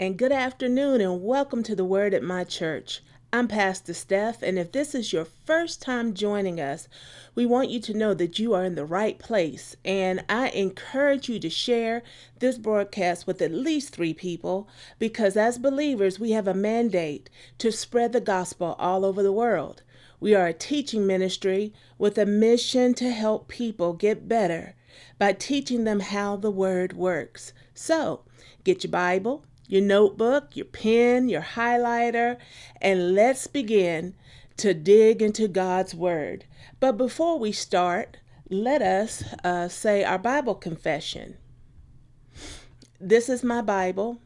And good afternoon, and welcome to the Word at My Church. I'm Pastor Steph, and if this is your first time joining us, we want you to know that you are in the right place. And I encourage you to share this broadcast with at least three people because as believers, we have a mandate to spread the gospel all over the world. We are a teaching ministry with a mission to help people get better by teaching them how the Word works. So, get your Bible, your notebook, your pen, your highlighter, and let's begin to dig into God's Word. But before we start, let us uh, say our Bible confession. This is my Bible.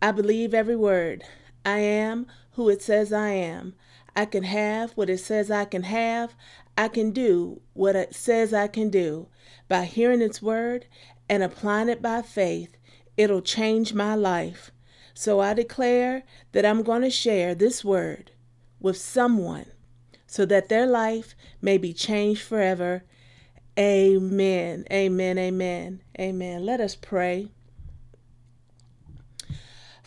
I believe every word. I am who it says I am. I can have what it says I can have. I can do what it says I can do. By hearing its word and applying it by faith, it'll change my life. So I declare that I'm going to share this word with someone so that their life may be changed forever. Amen. Amen. Amen. Amen. Let us pray.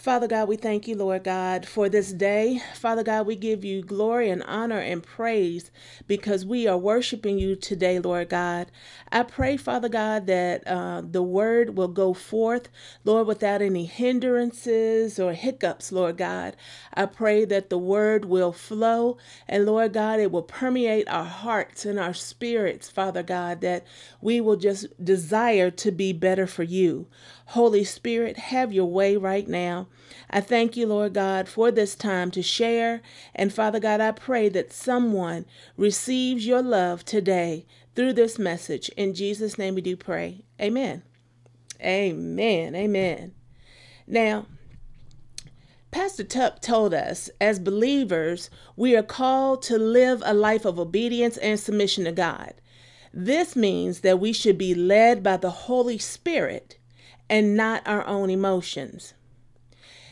Father God, we thank you, Lord God, for this day. Father God, we give you glory and honor and praise because we are worshiping you today, Lord God. I pray, Father God, that uh, the word will go forth, Lord, without any hindrances or hiccups, Lord God. I pray that the word will flow and, Lord God, it will permeate our hearts and our spirits, Father God, that we will just desire to be better for you. Holy Spirit, have your way right now. I thank you, Lord God, for this time to share. And Father God, I pray that someone receives your love today through this message. In Jesus' name we do pray. Amen. Amen. Amen. Now, Pastor Tuck told us, as believers, we are called to live a life of obedience and submission to God. This means that we should be led by the Holy Spirit and not our own emotions.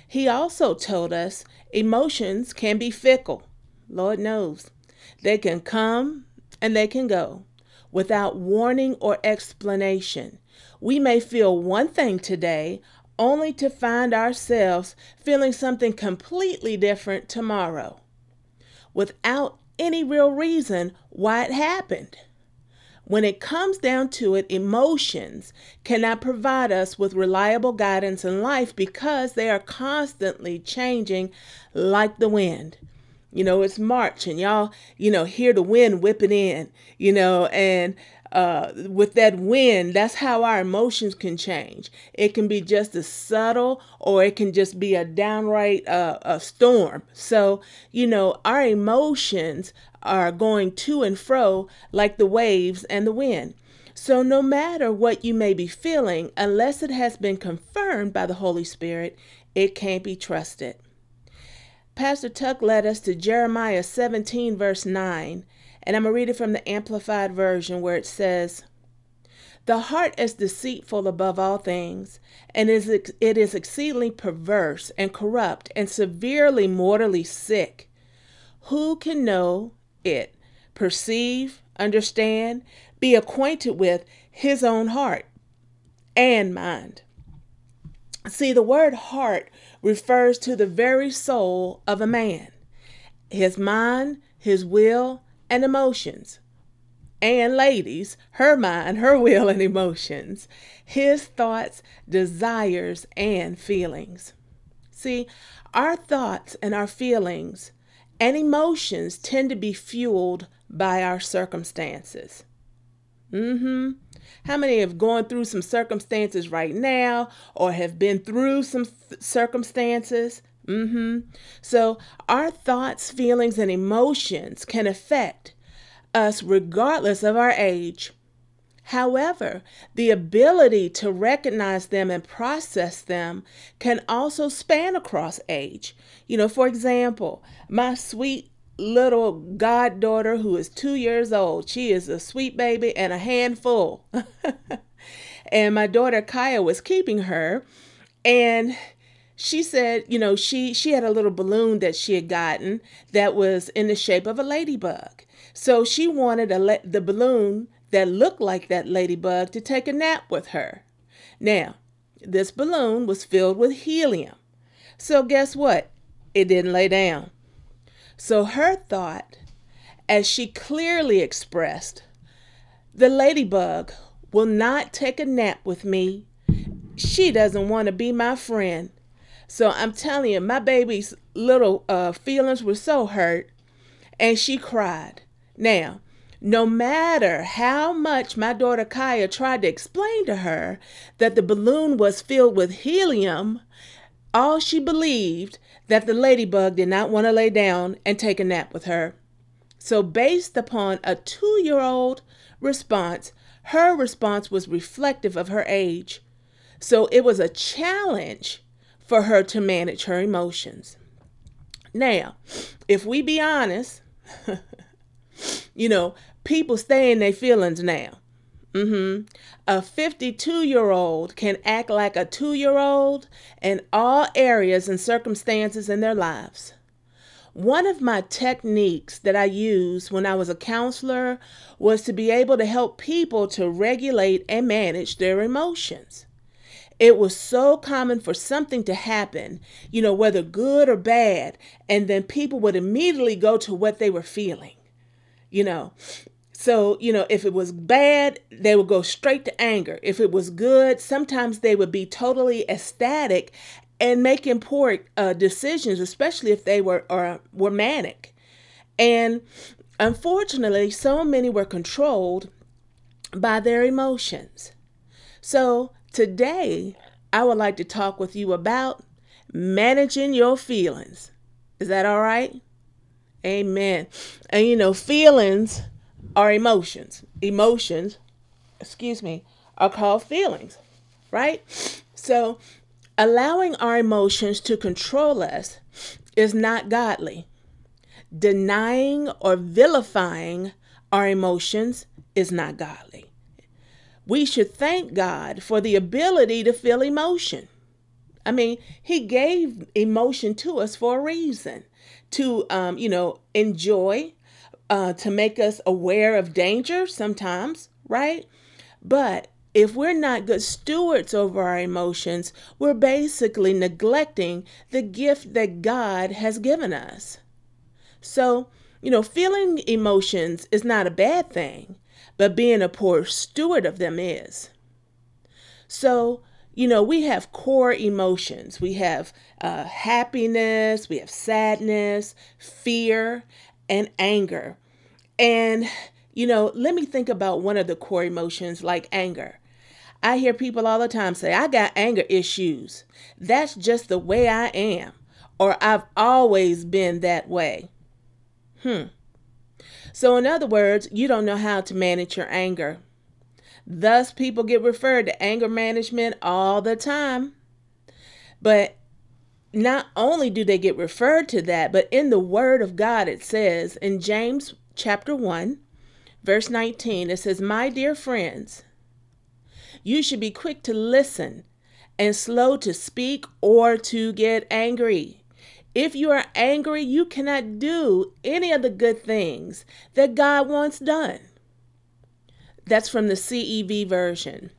He also told us emotions can be fickle. Lord knows. They can come and they can go without warning or explanation. We may feel one thing today only to find ourselves feeling something completely different tomorrow without any real reason why it happened. When it comes down to it, emotions cannot provide us with reliable guidance in life because they are constantly changing like the wind. You know, it's March and y'all, you know, hear the wind whipping in, you know, and uh, with that wind, that's how our emotions can change. It can be just as subtle, or it can just be a downright uh, a storm. So, you know, our emotions are going to and fro like the waves and the wind. So, no matter what you may be feeling, unless it has been confirmed by the Holy Spirit, it can't be trusted. Pastor Tuck led us to Jeremiah 17, verse 9, and I'm going to read it from the Amplified Version where it says, The heart is deceitful above all things, and is, it is exceedingly perverse and corrupt and severely mortally sick. Who can know it, perceive, understand, be acquainted with his own heart and mind. See, the word heart refers to the very soul of a man, his mind, his will, and emotions. And ladies, her mind, her will, and emotions, his thoughts, desires, and feelings. See, our thoughts and our feelings and emotions tend to be fueled by our circumstances. Mm-hmm. How many have gone through some circumstances right now or have been through some th- circumstances? Mm-hmm. So our thoughts, feelings, and emotions can affect us regardless of our age. However, the ability to recognize them and process them can also span across age. You know, for example, my sweet little goddaughter who is two years old, she is a sweet baby and a handful. and my daughter Kaya was keeping her and she said, you know, she she had a little balloon that she had gotten that was in the shape of a ladybug. So she wanted a the balloon that looked like that ladybug to take a nap with her. Now, this balloon was filled with helium. So, guess what? It didn't lay down. So, her thought, as she clearly expressed, the ladybug will not take a nap with me. She doesn't want to be my friend. So, I'm telling you, my baby's little uh, feelings were so hurt, and she cried. Now, no matter how much my daughter Kaya tried to explain to her that the balloon was filled with helium, all she believed that the ladybug did not want to lay down and take a nap with her. So, based upon a two year old response, her response was reflective of her age. So, it was a challenge for her to manage her emotions. Now, if we be honest, you know, people stay in their feelings now. Mm-hmm. A 52 year old can act like a two year old in all areas and circumstances in their lives. One of my techniques that I used when I was a counselor was to be able to help people to regulate and manage their emotions. It was so common for something to happen, you know, whether good or bad, and then people would immediately go to what they were feeling, you know. So, you know, if it was bad, they would go straight to anger. If it was good, sometimes they would be totally ecstatic and make poor uh, decisions, especially if they were or were manic. And unfortunately, so many were controlled by their emotions. So, Today, I would like to talk with you about managing your feelings. Is that all right? Amen. And you know, feelings are emotions. Emotions, excuse me, are called feelings, right? So, allowing our emotions to control us is not godly. Denying or vilifying our emotions is not godly we should thank God for the ability to feel emotion. I mean, He gave emotion to us for a reason to, um, you know, enjoy, uh, to make us aware of danger sometimes, right? But if we're not good stewards over our emotions, we're basically neglecting the gift that God has given us. So, you know, feeling emotions is not a bad thing but being a poor steward of them is. So, you know, we have core emotions. We have uh, happiness, we have sadness, fear, and anger. And, you know, let me think about one of the core emotions like anger. I hear people all the time say, I got anger issues. That's just the way I am. Or I've always been that way. Hmm. So, in other words, you don't know how to manage your anger. Thus, people get referred to anger management all the time. But not only do they get referred to that, but in the Word of God, it says in James chapter 1, verse 19, it says, My dear friends, you should be quick to listen and slow to speak or to get angry. If you are angry, you cannot do any of the good things that God wants done. That's from the CEV version.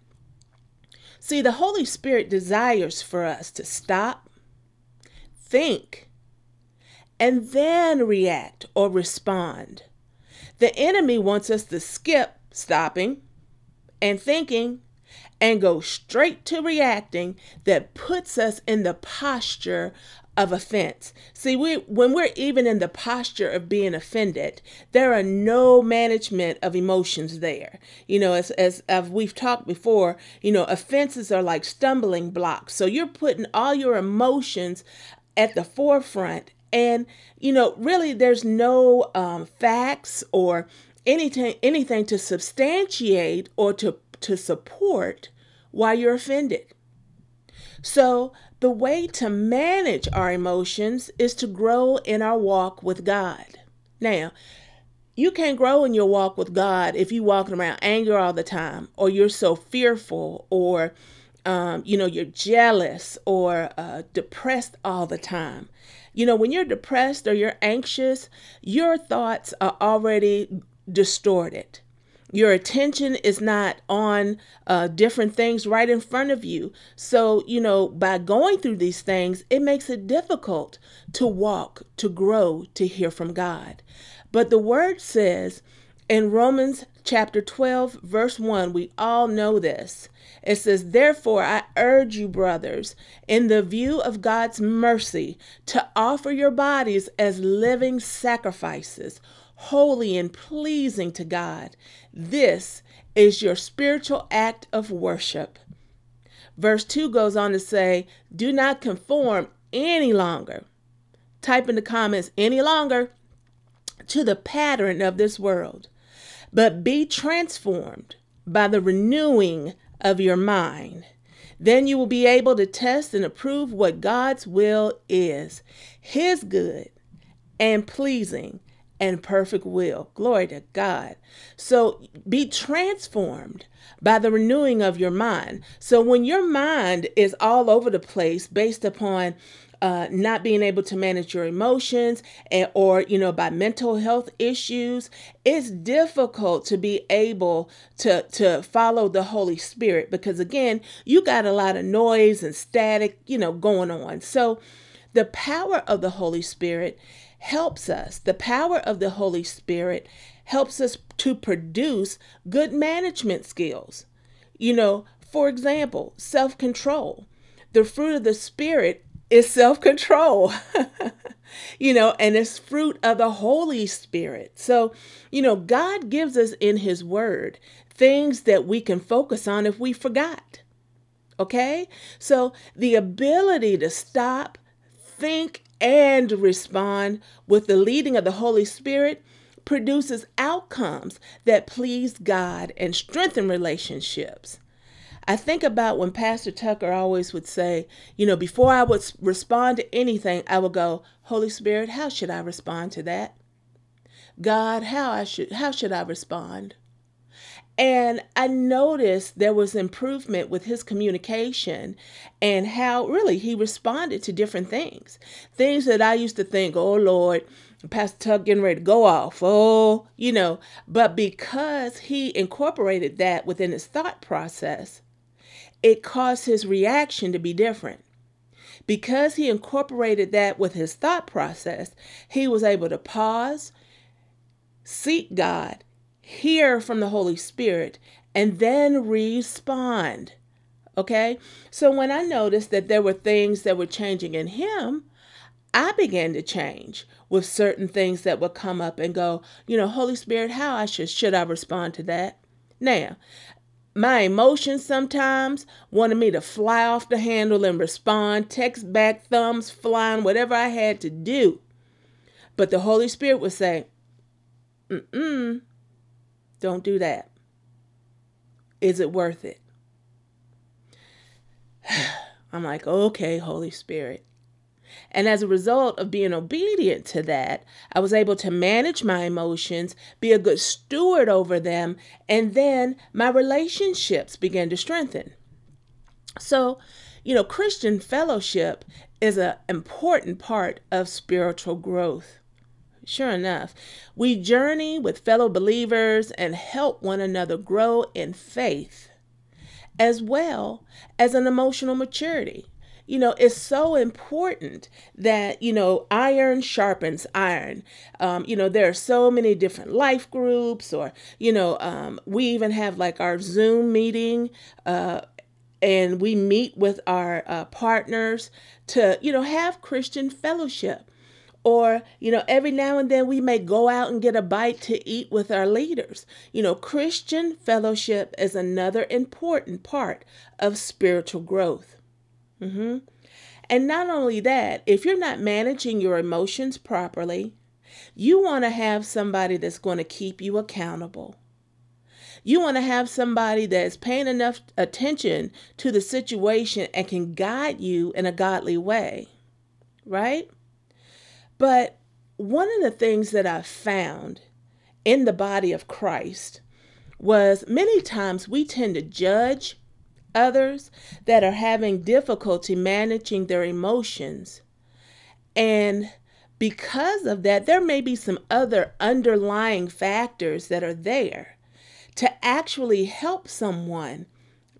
See, the Holy Spirit desires for us to stop, think, and then react or respond. The enemy wants us to skip stopping and thinking and go straight to reacting that puts us in the posture of offense. See, we when we're even in the posture of being offended, there are no management of emotions there. You know, as as, as we've talked before, you know, offenses are like stumbling blocks. So you're putting all your emotions at the forefront, and you know, really, there's no um, facts or anything anything to substantiate or to to support why you're offended. So the way to manage our emotions is to grow in our walk with God. Now, you can't grow in your walk with God if you're walking around anger all the time, or you're so fearful, or um, you know you're jealous or uh, depressed all the time. You know, when you're depressed or you're anxious, your thoughts are already distorted. Your attention is not on uh, different things right in front of you. So, you know, by going through these things, it makes it difficult to walk, to grow, to hear from God. But the word says in Romans chapter 12, verse 1, we all know this. It says, Therefore, I urge you, brothers, in the view of God's mercy, to offer your bodies as living sacrifices, holy and pleasing to God. This is your spiritual act of worship. Verse 2 goes on to say, Do not conform any longer. Type in the comments any longer to the pattern of this world, but be transformed by the renewing of your mind. Then you will be able to test and approve what God's will is, His good and pleasing and perfect will. Glory to God. So be transformed by the renewing of your mind. So when your mind is all over the place based upon uh, not being able to manage your emotions and, or you know by mental health issues it's difficult to be able to to follow the holy spirit because again you got a lot of noise and static you know going on. So the power of the holy spirit helps us. The power of the holy spirit helps us to produce good management skills. You know for example self-control. The fruit of the spirit is self control. you know, and it's fruit of the Holy Spirit. So, you know, God gives us in His Word things that we can focus on if we forgot. Okay? So, the ability to stop, think, and respond with the leading of the Holy Spirit produces outcomes that please God and strengthen relationships. I think about when Pastor Tucker always would say, you know, before I would respond to anything, I would go, Holy Spirit, how should I respond to that? God, how I should how should I respond? And I noticed there was improvement with his communication and how really he responded to different things. Things that I used to think, oh Lord, Pastor Tuck getting ready to go off. Oh, you know, but because he incorporated that within his thought process, it caused his reaction to be different. Because he incorporated that with his thought process, he was able to pause, seek God, hear from the Holy Spirit, and then respond. Okay? So when I noticed that there were things that were changing in him, I began to change with certain things that would come up and go, you know, Holy Spirit, how I should should I respond to that? Now, my emotions sometimes wanted me to fly off the handle and respond, text back, thumbs flying, whatever I had to do. But the Holy Spirit would say, mm-mm, don't do that. Is it worth it? I'm like, okay, Holy Spirit. And as a result of being obedient to that, I was able to manage my emotions, be a good steward over them, and then my relationships began to strengthen. So, you know, Christian fellowship is an important part of spiritual growth. Sure enough, we journey with fellow believers and help one another grow in faith as well as an emotional maturity you know, it's so important that, you know, iron sharpens iron. Um, you know, there are so many different life groups, or, you know, um, we even have like our Zoom meeting. Uh, and we meet with our uh, partners to, you know, have Christian fellowship or you know every now and then we may go out and get a bite to eat with our leaders you know christian fellowship is another important part of spiritual growth Mm-hmm. And not only that, if you're not managing your emotions properly, you want to have somebody that's going to keep you accountable. You want to have somebody that's paying enough attention to the situation and can guide you in a godly way, right? But one of the things that I found in the body of Christ was many times we tend to judge others that are having difficulty managing their emotions. And because of that, there may be some other underlying factors that are there to actually help someone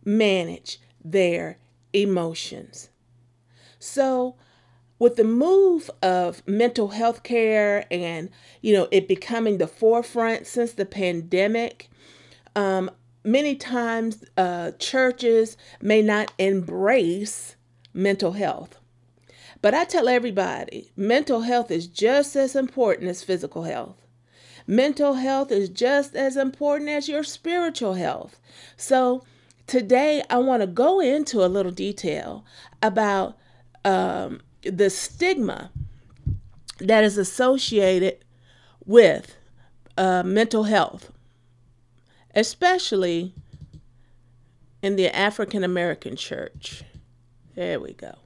manage their emotions. So, with the move of mental health care and you know it becoming the forefront since the pandemic um, many times uh, churches may not embrace mental health. But i tell everybody mental health is just as important as physical health. Mental health is just as important as your spiritual health. So today i want to go into a little detail about um, the stigma that is associated with uh, mental health, especially in the African American church. There we go.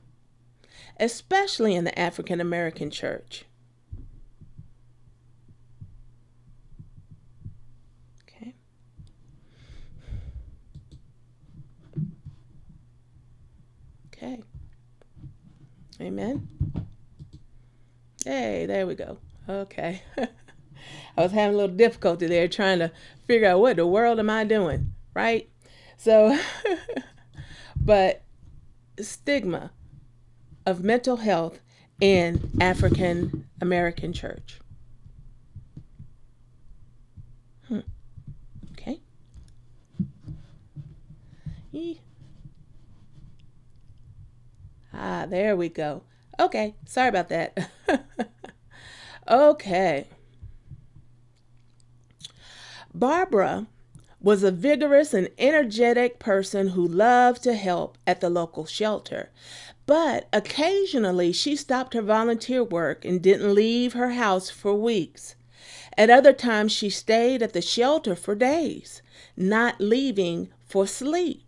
Especially in the African American church. Okay. Okay. Amen. Hey, there we go. Okay. I was having a little difficulty there trying to figure out what the world am I doing, right? So, but stigma of mental health in African American church. Hmm. Okay. Ah, there we go. Okay, sorry about that. okay. Barbara was a vigorous and energetic person who loved to help at the local shelter. But occasionally she stopped her volunteer work and didn't leave her house for weeks. At other times she stayed at the shelter for days, not leaving for sleep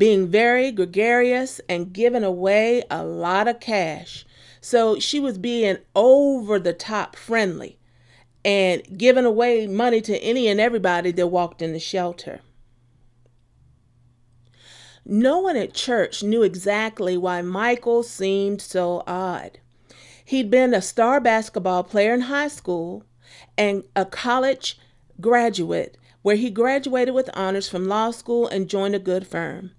being very gregarious and giving away a lot of cash. So she was being over the top friendly and giving away money to any and everybody that walked in the shelter. No one at church knew exactly why Michael seemed so odd. He'd been a star basketball player in high school and a college graduate where he graduated with honors from law school and joined a good firm.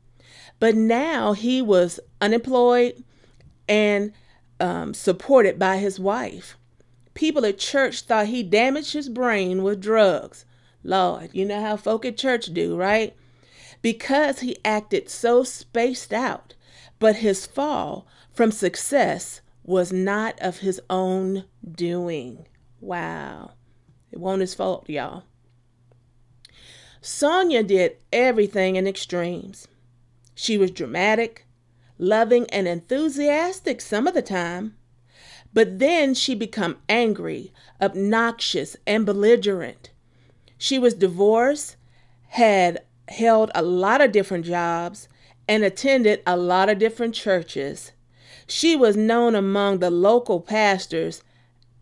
But now he was unemployed and um, supported by his wife. People at church thought he damaged his brain with drugs. Lord, you know how folk at church do, right? Because he acted so spaced out. But his fall from success was not of his own doing. Wow. It wasn't his fault, y'all. Sonia did everything in extremes. She was dramatic, loving, and enthusiastic some of the time. But then she became angry, obnoxious, and belligerent. She was divorced, had held a lot of different jobs, and attended a lot of different churches. She was known among the local pastors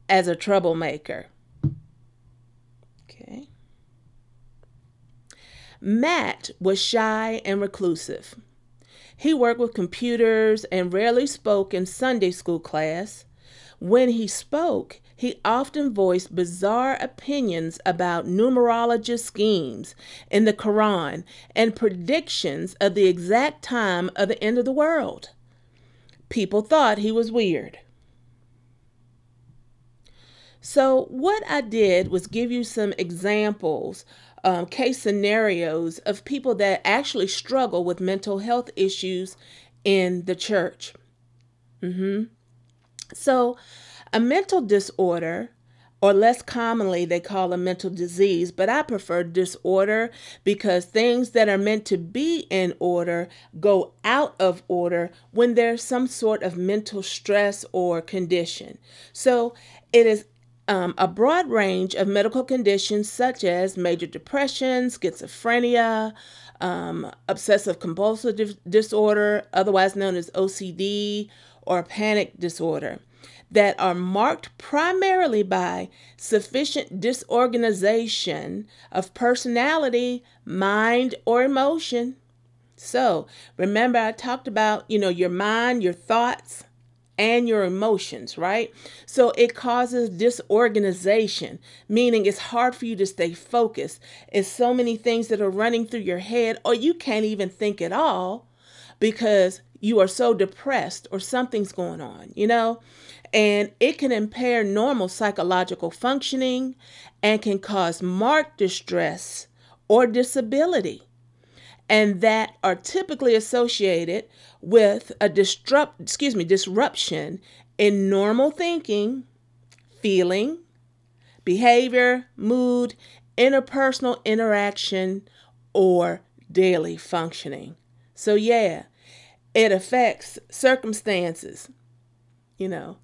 as a troublemaker. Okay. Matt was shy and reclusive. He worked with computers and rarely spoke in Sunday school class. When he spoke, he often voiced bizarre opinions about numerology schemes in the Quran and predictions of the exact time of the end of the world. People thought he was weird. So, what I did was give you some examples um, case scenarios of people that actually struggle with mental health issues in the church. Mm-hmm. So, a mental disorder, or less commonly, they call a mental disease, but I prefer disorder because things that are meant to be in order go out of order when there's some sort of mental stress or condition. So, it is um, a broad range of medical conditions such as major depression, schizophrenia, um, obsessive compulsive disorder, otherwise known as OCD, or panic disorder, that are marked primarily by sufficient disorganization of personality, mind, or emotion. So, remember, I talked about, you know, your mind, your thoughts, and your emotions, right? So it causes disorganization, meaning it's hard for you to stay focused. It's so many things that are running through your head, or you can't even think at all because you are so depressed or something's going on, you know? And it can impair normal psychological functioning and can cause marked distress or disability. And that are typically associated with a disrupt, excuse me, disruption in normal thinking, feeling, behavior, mood, interpersonal interaction, or daily functioning. So, yeah, it affects circumstances, you know,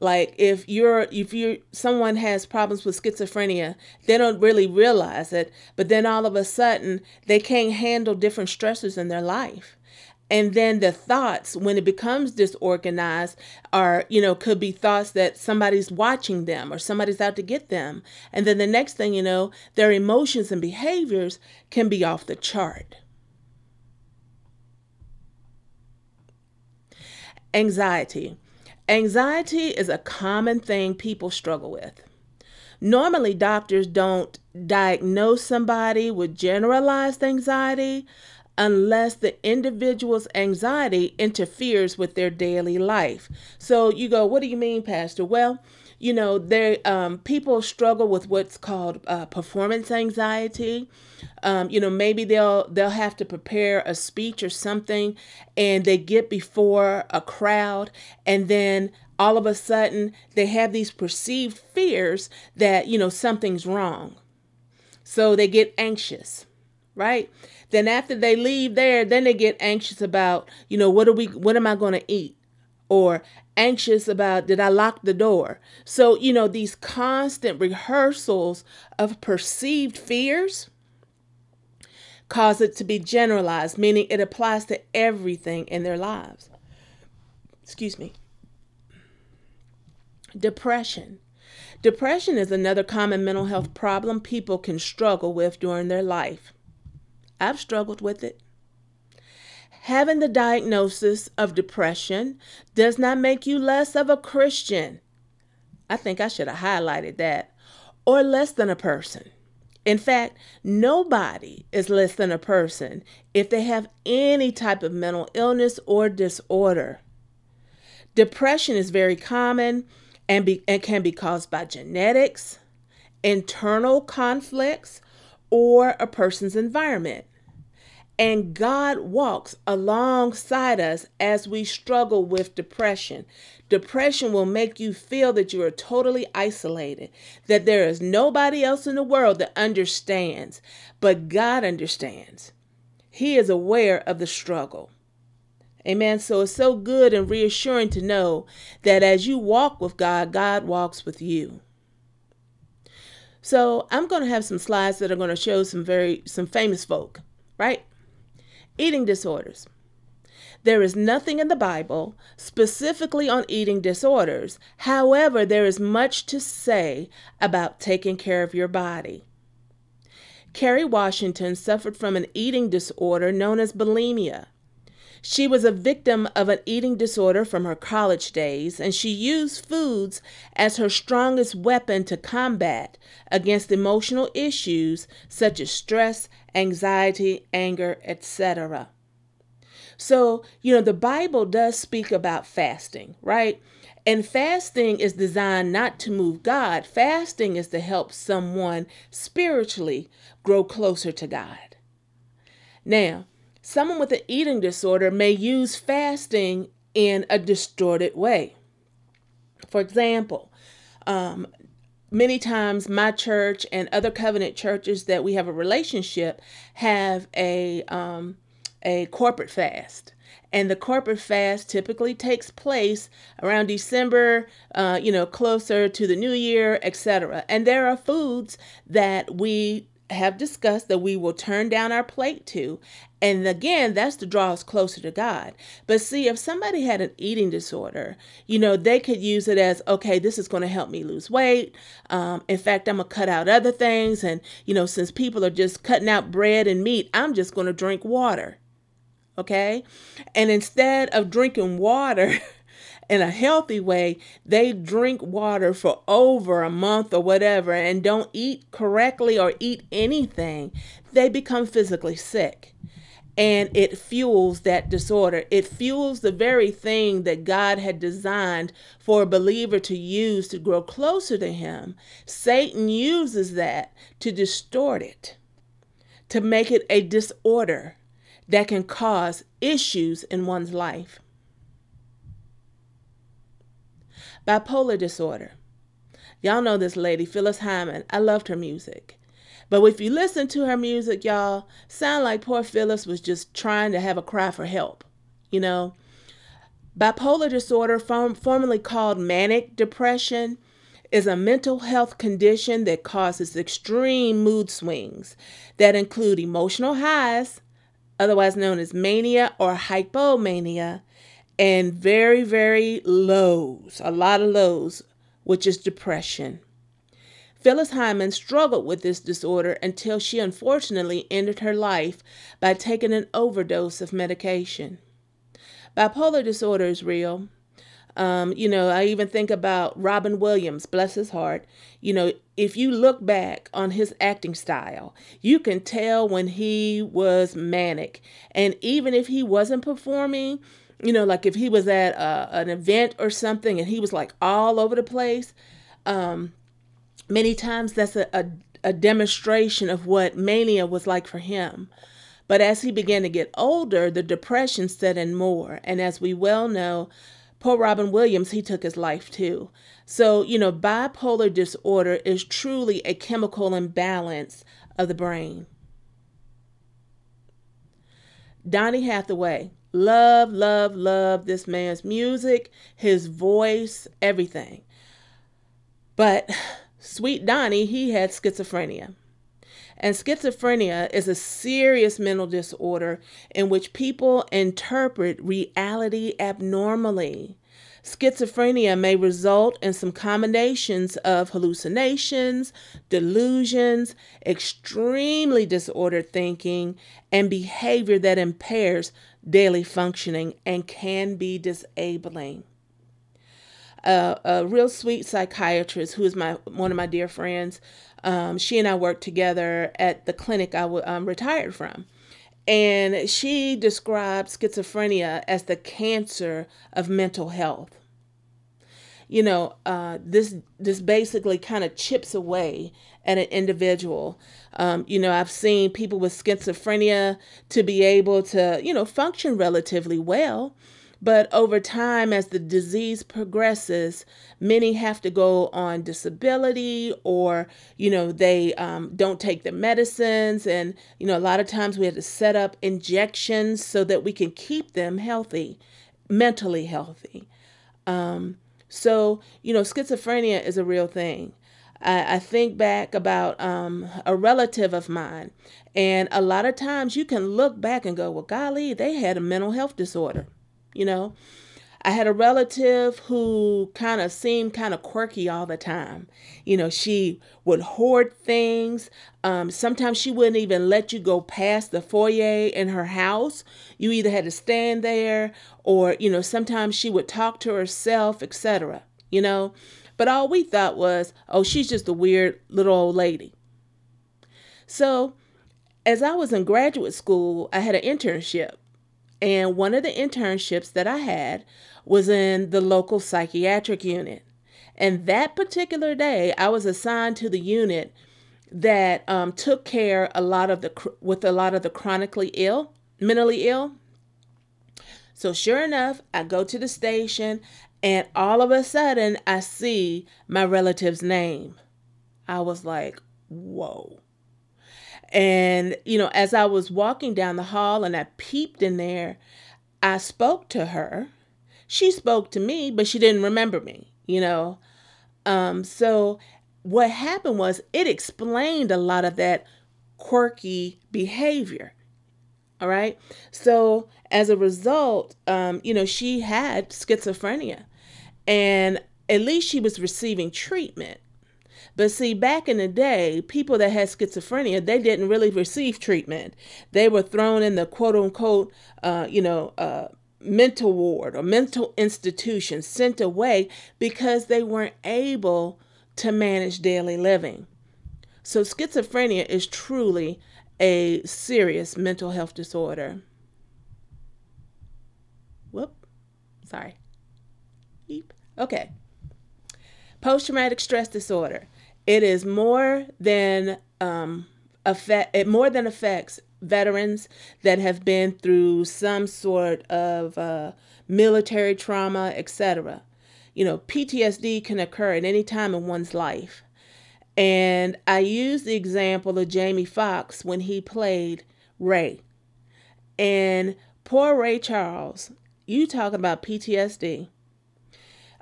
like if you're if you someone has problems with schizophrenia they don't really realize it but then all of a sudden they can't handle different stressors in their life. And then the thoughts when it becomes disorganized are you know could be thoughts that somebody's watching them or somebody's out to get them. And then the next thing you know their emotions and behaviors can be off the chart anxiety Anxiety is a common thing people struggle with. Normally, doctors don't diagnose somebody with generalized anxiety unless the individual's anxiety interferes with their daily life. So you go, what do you mean, Pastor? Well, you know, there um, people struggle with what's called uh, performance anxiety. Um, you know, maybe they'll they'll have to prepare a speech or something, and they get before a crowd, and then all of a sudden they have these perceived fears that you know something's wrong, so they get anxious, right? Then after they leave there, then they get anxious about you know what are we what am I going to eat, or anxious about did I lock the door? So, you know, these constant rehearsals of perceived fears cause it to be generalized, meaning it applies to everything in their lives. Excuse me. Depression. Depression is another common mental health problem people can struggle with during their life. I've struggled with it. Having the diagnosis of depression does not make you less of a Christian. I think I should have highlighted that. Or less than a person. In fact, nobody is less than a person if they have any type of mental illness or disorder. Depression is very common and, be, and can be caused by genetics, internal conflicts, or a person's environment. And God walks alongside us as we struggle with depression. Depression will make you feel that you are totally isolated, that there is nobody else in the world that understands, but God understands. He is aware of the struggle. Amen. So it's so good and reassuring to know that as you walk with God, God walks with you. So I'm going to have some slides that are going to show some very some famous folk, right? Eating disorders. There is nothing in the Bible specifically on eating disorders. However, there is much to say about taking care of your body. Kerry Washington suffered from an eating disorder known as bulimia. She was a victim of an eating disorder from her college days, and she used foods as her strongest weapon to combat against emotional issues such as stress, anxiety, anger, etc. So, you know, the Bible does speak about fasting, right? And fasting is designed not to move God, fasting is to help someone spiritually grow closer to God. Now, Someone with an eating disorder may use fasting in a distorted way. For example, um, many times my church and other covenant churches that we have a relationship have a um, a corporate fast. And the corporate fast typically takes place around december uh, you know closer to the new year etc and there are foods that we have discussed that we will turn down our plate to. And again, that's to draw us closer to God. But see, if somebody had an eating disorder, you know, they could use it as, okay, this is going to help me lose weight. Um, in fact, I'm going to cut out other things. And, you know, since people are just cutting out bread and meat, I'm just going to drink water. Okay. And instead of drinking water, in a healthy way, they drink water for over a month or whatever and don't eat correctly or eat anything, they become physically sick. And it fuels that disorder. It fuels the very thing that God had designed for a believer to use to grow closer to Him. Satan uses that to distort it, to make it a disorder that can cause issues in one's life. Bipolar disorder. Y'all know this lady, Phyllis Hyman. I loved her music. But if you listen to her music, y'all, sound like poor Phyllis was just trying to have a cry for help. You know, bipolar disorder, form, formerly called manic depression, is a mental health condition that causes extreme mood swings that include emotional highs, otherwise known as mania or hypomania, and very, very lows, a lot of lows, which is depression. Phyllis Hyman struggled with this disorder until she unfortunately ended her life by taking an overdose of medication. Bipolar disorder is real. Um, you know, I even think about Robin Williams, bless his heart. You know, if you look back on his acting style, you can tell when he was manic. And even if he wasn't performing, you know, like if he was at a, an event or something and he was like all over the place, um, many times that's a, a, a demonstration of what mania was like for him. But as he began to get older, the depression set in more. And as we well know, poor Robin Williams, he took his life too. So, you know, bipolar disorder is truly a chemical imbalance of the brain. Donny Hathaway, Love, love, love this man's music, his voice, everything. But sweet Donny, he had schizophrenia. And schizophrenia is a serious mental disorder in which people interpret reality abnormally. Schizophrenia may result in some combinations of hallucinations, delusions, extremely disordered thinking, and behavior that impairs daily functioning and can be disabling. A real sweet psychiatrist who is my one of my dear friends. Um, she and I worked together at the clinic I w- um, retired from. And she described schizophrenia as the cancer of mental health. You know, uh, this this basically kind of chips away at an individual. Um, you know, I've seen people with schizophrenia to be able to, you know, function relatively well. But over time, as the disease progresses, many have to go on disability or, you know, they um, don't take the medicines. And, you know, a lot of times we have to set up injections so that we can keep them healthy, mentally healthy. Um, so, you know, schizophrenia is a real thing. I, I think back about um, a relative of mine, and a lot of times you can look back and go, well, golly, they had a mental health disorder, you know. I had a relative who kind of seemed kind of quirky all the time. You know, she would hoard things. Um, sometimes she wouldn't even let you go past the foyer in her house. You either had to stand there or, you know, sometimes she would talk to herself, etc. You know, but all we thought was, oh, she's just a weird little old lady. So, as I was in graduate school, I had an internship. And one of the internships that I had was in the local psychiatric unit. And that particular day, I was assigned to the unit that um, took care a lot of the with a lot of the chronically ill, mentally ill. So sure enough, I go to the station and all of a sudden, I see my relative's name. I was like, whoa. And, you know, as I was walking down the hall and I peeped in there, I spoke to her. She spoke to me, but she didn't remember me, you know. Um, so what happened was it explained a lot of that quirky behavior. All right. So as a result, um, you know, she had schizophrenia and at least she was receiving treatment. But see, back in the day, people that had schizophrenia, they didn't really receive treatment. They were thrown in the quote unquote, uh, you know, uh, mental ward or mental institution sent away because they weren't able to manage daily living. So, schizophrenia is truly a serious mental health disorder. Whoop, sorry. Beep. Okay. Post traumatic stress disorder. It is more than um, affect. It more than affects veterans that have been through some sort of uh, military trauma, etc. You know, PTSD can occur at any time in one's life. And I use the example of Jamie Foxx when he played Ray. And poor Ray Charles, you talking about PTSD.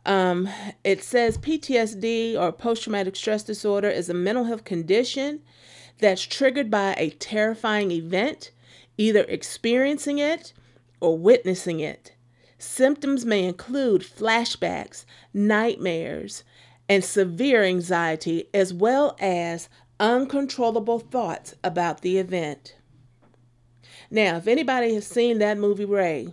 Um, it says PTSD or post traumatic stress disorder is a mental health condition that's triggered by a terrifying event, either experiencing it or witnessing it. Symptoms may include flashbacks, nightmares, and severe anxiety, as well as uncontrollable thoughts about the event. Now, if anybody has seen that movie Ray,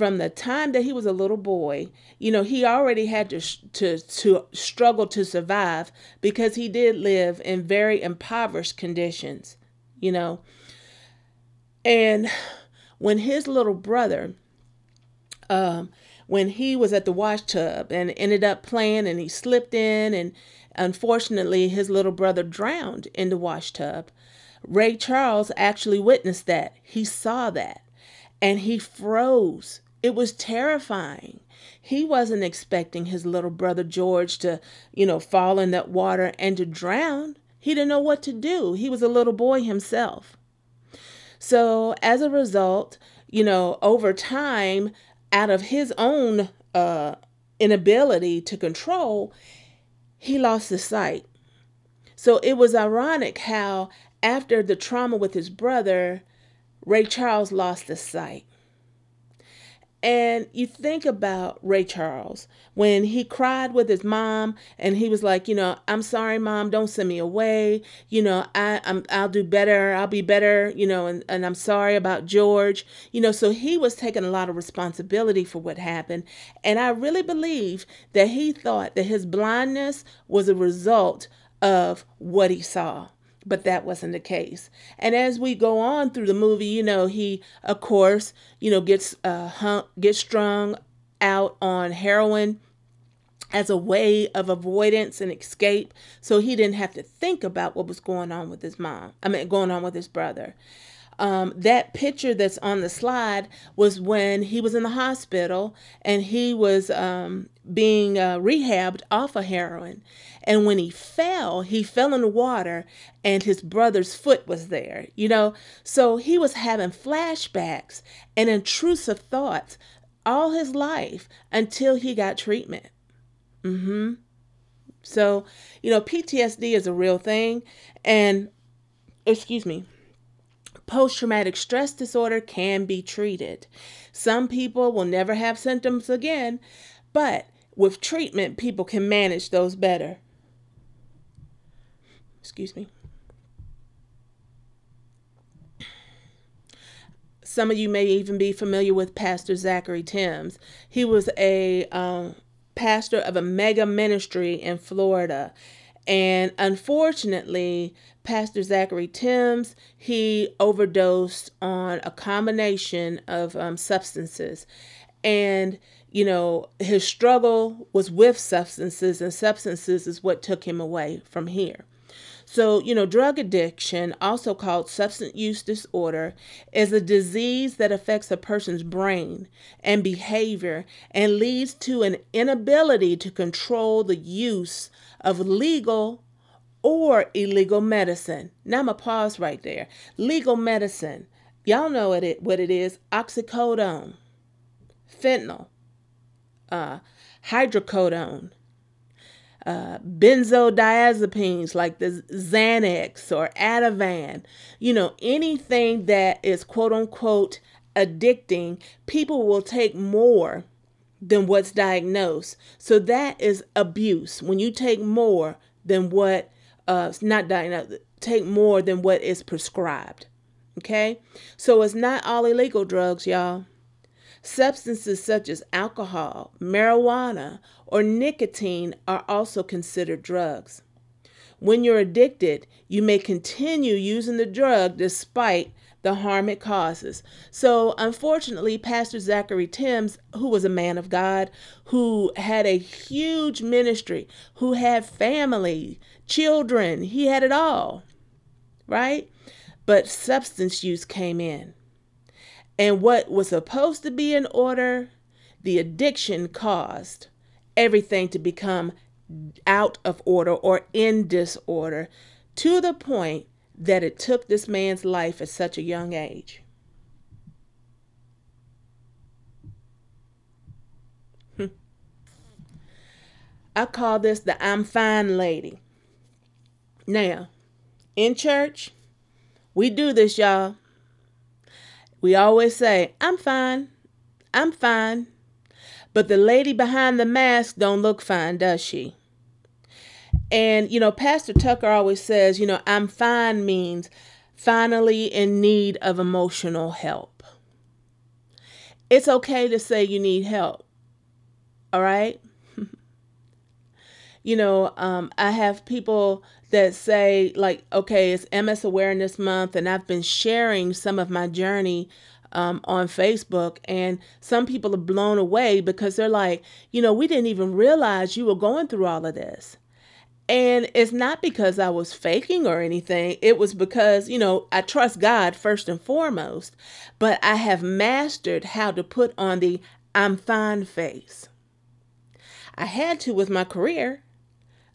from the time that he was a little boy, you know, he already had to to to struggle to survive because he did live in very impoverished conditions, you know. And when his little brother um when he was at the wash tub and ended up playing and he slipped in and unfortunately his little brother drowned in the wash tub. Ray Charles actually witnessed that. He saw that and he froze it was terrifying. He wasn't expecting his little brother George to, you know, fall in that water and to drown. He didn't know what to do. He was a little boy himself. So, as a result, you know, over time, out of his own uh, inability to control, he lost his sight. So, it was ironic how, after the trauma with his brother, Ray Charles lost his sight. And you think about Ray Charles when he cried with his mom and he was like, you know, I'm sorry, mom, don't send me away. You know, I, I'm, I'll do better. I'll be better, you know, and, and I'm sorry about George. You know, so he was taking a lot of responsibility for what happened. And I really believe that he thought that his blindness was a result of what he saw but that wasn't the case. And as we go on through the movie, you know, he of course, you know, gets uh hung, gets strung out on heroin as a way of avoidance and escape so he didn't have to think about what was going on with his mom. I mean going on with his brother. Um, that picture that's on the slide was when he was in the hospital and he was um, being uh, rehabbed off of heroin. And when he fell, he fell in the water and his brother's foot was there, you know? So he was having flashbacks and intrusive thoughts all his life until he got treatment. Mm-hmm. So, you know, PTSD is a real thing. And, excuse me, post traumatic stress disorder can be treated. Some people will never have symptoms again, but with treatment, people can manage those better. Excuse me. Some of you may even be familiar with Pastor Zachery Tims. He was a um, pastor of a mega ministry in Florida. And unfortunately, Pastor Zachery Tims, he overdosed on a combination of um, substances. And, you know, his struggle was with substances, and substances is what took him away from here. So, you know, drug addiction, also called substance use disorder, is a disease that affects a person's brain and behavior and leads to an inability to control the use of legal or illegal medicine. Now I'm going to pause right there. Legal medicine. Y'all know what it, what it is oxycodone, fentanyl, uh, hydrocodone, uh, benzodiazepines like the Xanax or Ativan, you know, anything that is quote unquote addicting, people will take more than what's diagnosed. So that is abuse. When you take more than what uh, not diagnosed, take more than what is prescribed. Okay? So it's not all illegal drugs, y'all. Substances such as alcohol, marijuana, or nicotine are also considered drugs. When you're addicted, you may continue using the drug despite the harm it causes. So, unfortunately, Pastor Zachery Tims, who was a man of God, who had a huge ministry, who had family, children, he had it all, right? But substance use came in. And what was supposed to be in order, the addiction caused everything to become out of order or in disorder to the point that it took this man's life at such a young age. Hmm. I call this the I'm fine lady. Now, in church, we do this, y'all. We always say, I'm fine. I'm fine. But the lady behind the mask don't look fine, does she? And, you know, Pastor Tucker always says, you know, I'm fine means finally in need of emotional help. It's okay to say you need help. All right? you know, um, I have people that say, like, okay, it's MS Awareness Month, and I've been sharing some of my journey um, on Facebook, and some people are blown away because they're like, you know, we didn't even realize you were going through all of this. And it's not because I was faking or anything. It was because, you know, I trust God first and foremost, but I have mastered how to put on the I'm fine face. I had to with my career.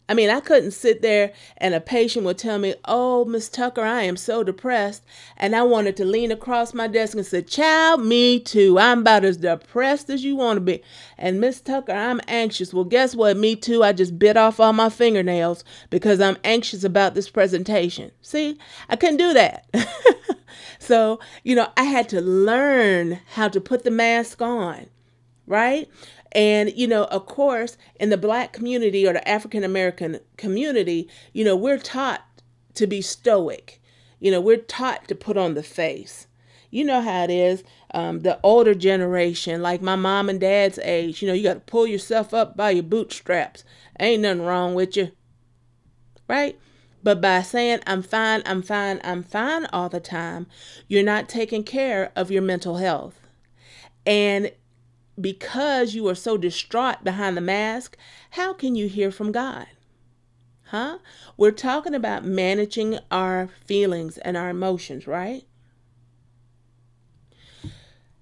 I mean, I couldn't sit there and a patient would tell me, Oh, Miss Tucker, I am so depressed. And I wanted to lean across my desk and say, Child, me too. I'm about as depressed as you want to be. And Miss Tucker, I'm anxious. Well, guess what? Me too. I just bit off all my fingernails because I'm anxious about this presentation. See, I couldn't do that. so, you know, I had to learn how to put the mask on, right? And, you know, of course, in the black community or the African American community, you know, we're taught to be stoic. You know, we're taught to put on the face. You know how it is. Um, the older generation, like my mom and dad's age, you know, you got to pull yourself up by your bootstraps. Ain't nothing wrong with you. Right? But by saying, I'm fine, I'm fine, I'm fine all the time, you're not taking care of your mental health. And because you are so distraught behind the mask, how can you hear from God? Huh? We're talking about managing our feelings and our emotions, right?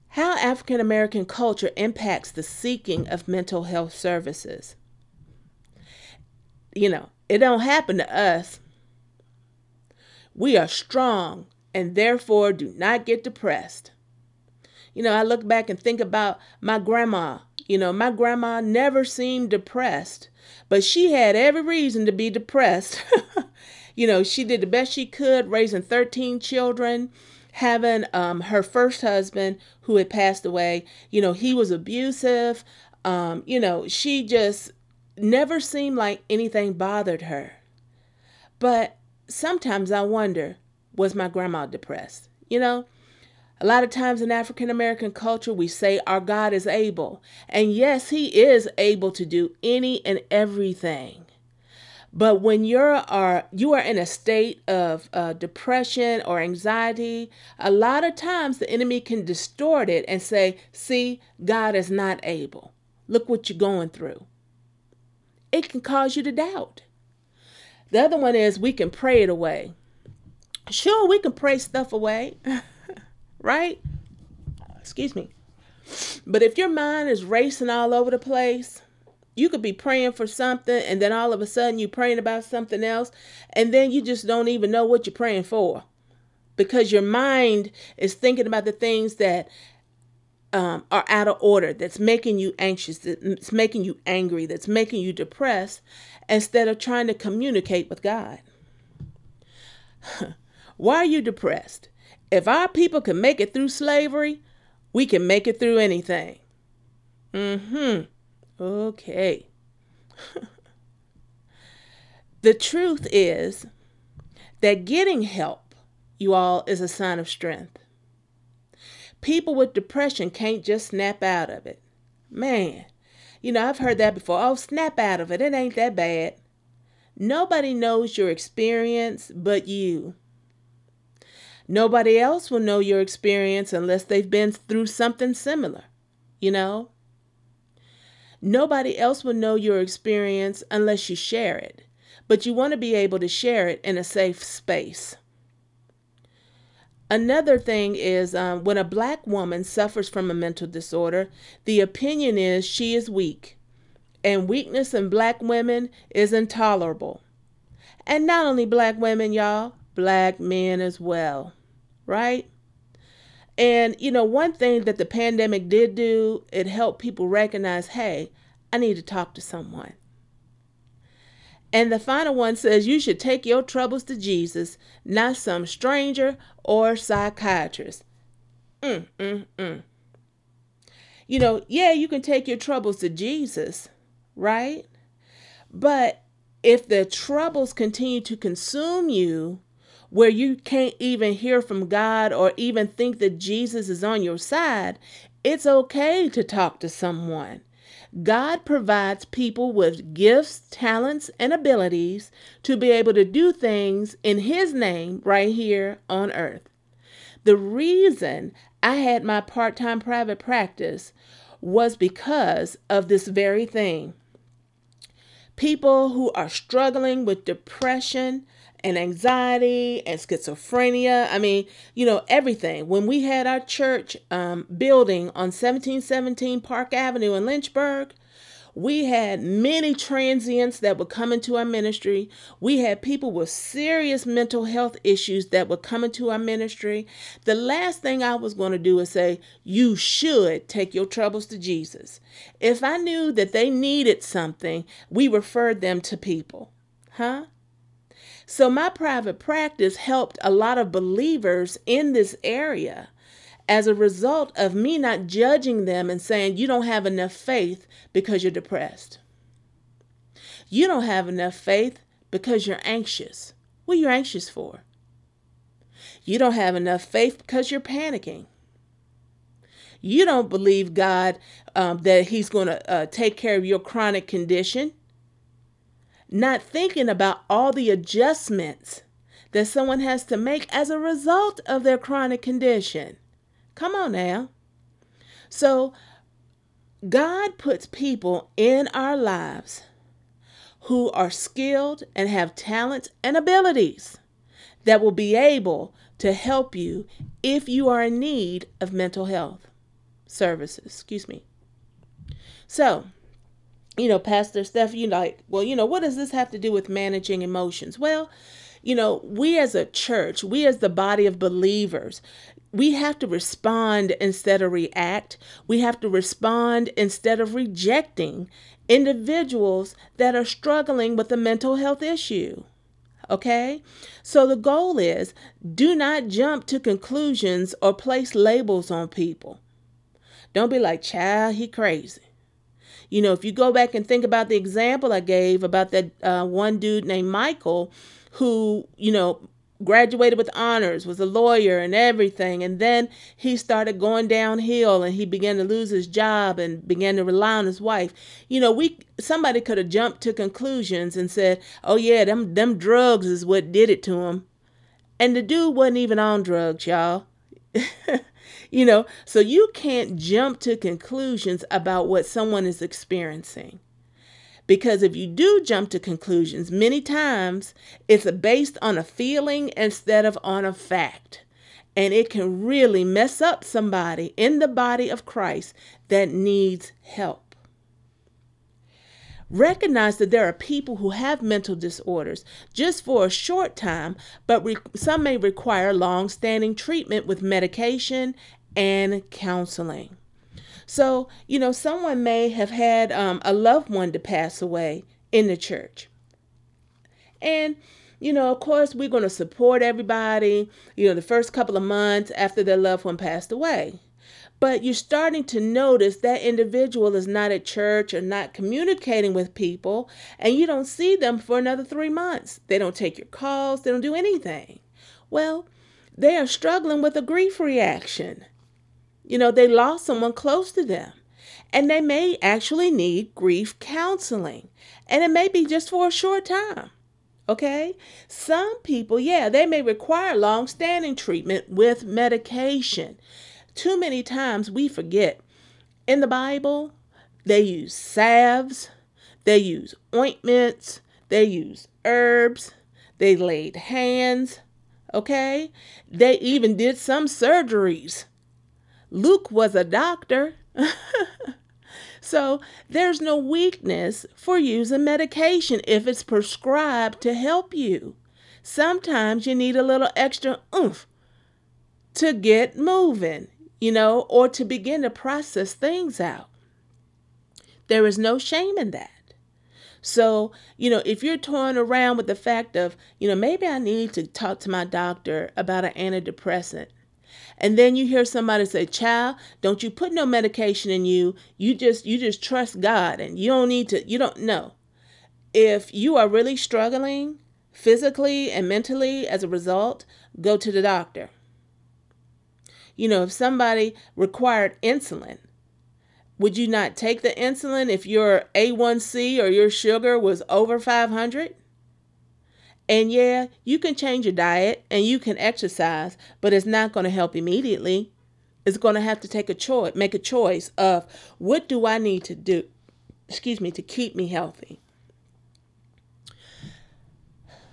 How African American culture impacts the seeking of mental health services. You know, it don't happen to us. We are strong and therefore do not get depressed. You know, I look back and think about my grandma. You know, my grandma never seemed depressed, but she had every reason to be depressed. you know, she did the best she could raising 13 children, having um, her first husband who had passed away. You know, he was abusive. Um, you know, she just never seemed like anything bothered her. But sometimes I wonder was my grandma depressed? You know, a lot of times in African American culture, we say our God is able. And yes, He is able to do any and everything. But when you're are you are in a state of uh, depression or anxiety, a lot of times the enemy can distort it and say, "See, God is not able. Look what you're going through." It can cause you to doubt. The other one is we can pray it away. Sure, we can pray stuff away. right? Excuse me. But if your mind is racing all over the place, you could be praying for something and then all of a sudden you're praying about something else and then you just don't even know what you're praying for because your mind is thinking about the things that um, are out of order, that's making you anxious, that's making you angry, that's making you depressed, instead of trying to communicate with God. Why are you depressed? If our people can make it through slavery, we can make it through anything. Mm-hmm. Okay. the truth is that getting help, you all, is a sign of strength. People with depression can't just snap out of it. Man, you know, I've heard that before. Oh, snap out of it. It ain't that bad. Nobody knows your experience but you. Nobody else will know your experience unless they've been through something similar, you know? Nobody else will know your experience unless you share it, but you want to be able to share it in a safe space. Another thing is um, when a black woman suffers from a mental disorder, the opinion is she is weak, and weakness in black women is intolerable. And not only black women, y'all, black men as well, right? And, you know, one thing that the pandemic did do, it helped people recognize hey, I need to talk to someone. And the final one says you should take your troubles to Jesus, not some stranger or psychiatrist. Mm, mm, mm. You know, yeah, you can take your troubles to Jesus, right? But if the troubles continue to consume you, where you can't even hear from God or even think that Jesus is on your side, it's okay to talk to someone. God provides people with gifts, talents, and abilities to be able to do things in His name right here on earth. The reason I had my part time private practice was because of this very thing people who are struggling with depression and anxiety and schizophrenia. I mean, you know, everything. When we had our church um, building on 1717 Park Avenue in Lynchburg, we had many transients that would come into our ministry. We had people with serious mental health issues that would come into our ministry. The last thing I was going to do is say, You should take your troubles to Jesus. If I knew that they needed something, we referred them to people. Huh? So, my private practice helped a lot of believers in this area as a result of me not judging them and saying, you don't have enough faith because you're depressed. You don't have enough faith because you're anxious. What are you anxious for? You don't have enough faith because you're panicking. You don't believe God um, that He's going to uh, take care of your chronic condition. Not thinking about all the adjustments that someone has to make as a result of their chronic condition. Come on now. So, God puts people in our lives who are skilled and have talents and abilities that will be able to help you if you are in need of mental health services. Excuse me. So, you know, Pastor Steph, you like, well, you know, what does this have to do with managing emotions? Well, you know, we as a church, we as the body of believers, we have to respond instead of react. We have to respond instead of rejecting individuals that are struggling with a mental health issue. Okay? So the goal is do not jump to conclusions or place labels on people. Don't be like, child, he crazy. You know, if you go back and think about the example I gave about that uh, one dude named Michael who, you know, graduated with honors, was a lawyer and everything. And then he started going downhill and he began to lose his job and began to rely on his wife. You know, we somebody could have jumped to conclusions and said, "Oh yeah, them them drugs is what did it to him." And the dude wasn't even on drugs, y'all. you know, so you can't jump to conclusions about what someone is experiencing. Because if you do jump to conclusions, many times it's based on a feeling instead of on a fact. And it can really mess up somebody in the body of Christ that needs help. Recognize that there are people who have mental disorders just for a short time, but re- some may require long standing treatment with medication and counseling. So, you know, someone may have had um, a loved one to pass away in the church. And, you know, of course, we're going to support everybody, you know, the first couple of months after their loved one passed away. But you're starting to notice that individual is not at church or not communicating with people, and you don't see them for another three months. They don't take your calls, they don't do anything. Well, they are struggling with a grief reaction. You know, they lost someone close to them. And they may actually need grief counseling. And it may be just for a short time. Okay? Some people, yeah, they may require long standing treatment with medication. Too many times we forget. In the Bible, they use salves, they use ointments, they use herbs, they laid hands, okay? They even did some surgeries. Luke was a doctor. so there's no weakness for using medication if it's prescribed to help you. Sometimes you need a little extra oomph to get moving, you know, or to begin to process things out. There is no shame in that. So, you know, if you're toying around with the fact of, you know, maybe I need to talk to my doctor about an antidepressant, and then you hear somebody say, "Child, don't you put no medication in you. You just you just trust God and you don't need to you don't know." If you are really struggling physically and mentally as a result, go to the doctor. You know, if somebody required insulin, would you not take the insulin if your A1C or your sugar was over 500? And yeah, you can change your diet and you can exercise, but it's not going to help immediately. It's going to have to take a choice, make a choice of what do I need to do, excuse me, to keep me healthy.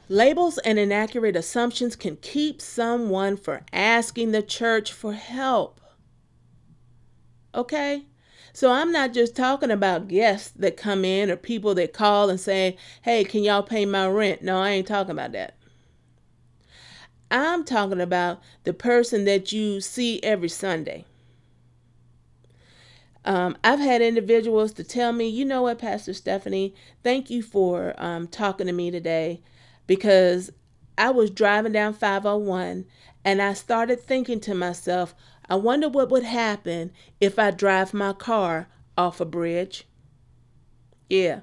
Labels and inaccurate assumptions can keep someone from asking the church for help. Okay? So I'm not just talking about guests that come in or people that call and say, hey, can y'all pay my rent? No, I ain't talking about that. I'm talking about the person that you see every Sunday. Um, I've had individuals to tell me, you know what, Pastor Stephanie, thank you for um, talking to me today because I was driving down 501 and I started thinking to myself, I wonder what would happen if I drive my car off a bridge. Yeah,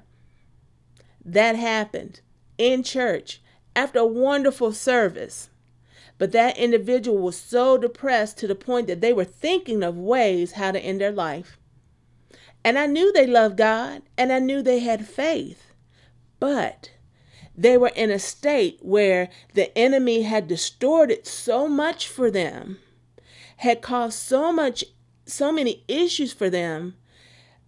that happened in church after a wonderful service. But that individual was so depressed to the point that they were thinking of ways how to end their life. And I knew they loved God and I knew they had faith. But they were in a state where the enemy had distorted so much for them had caused so much so many issues for them.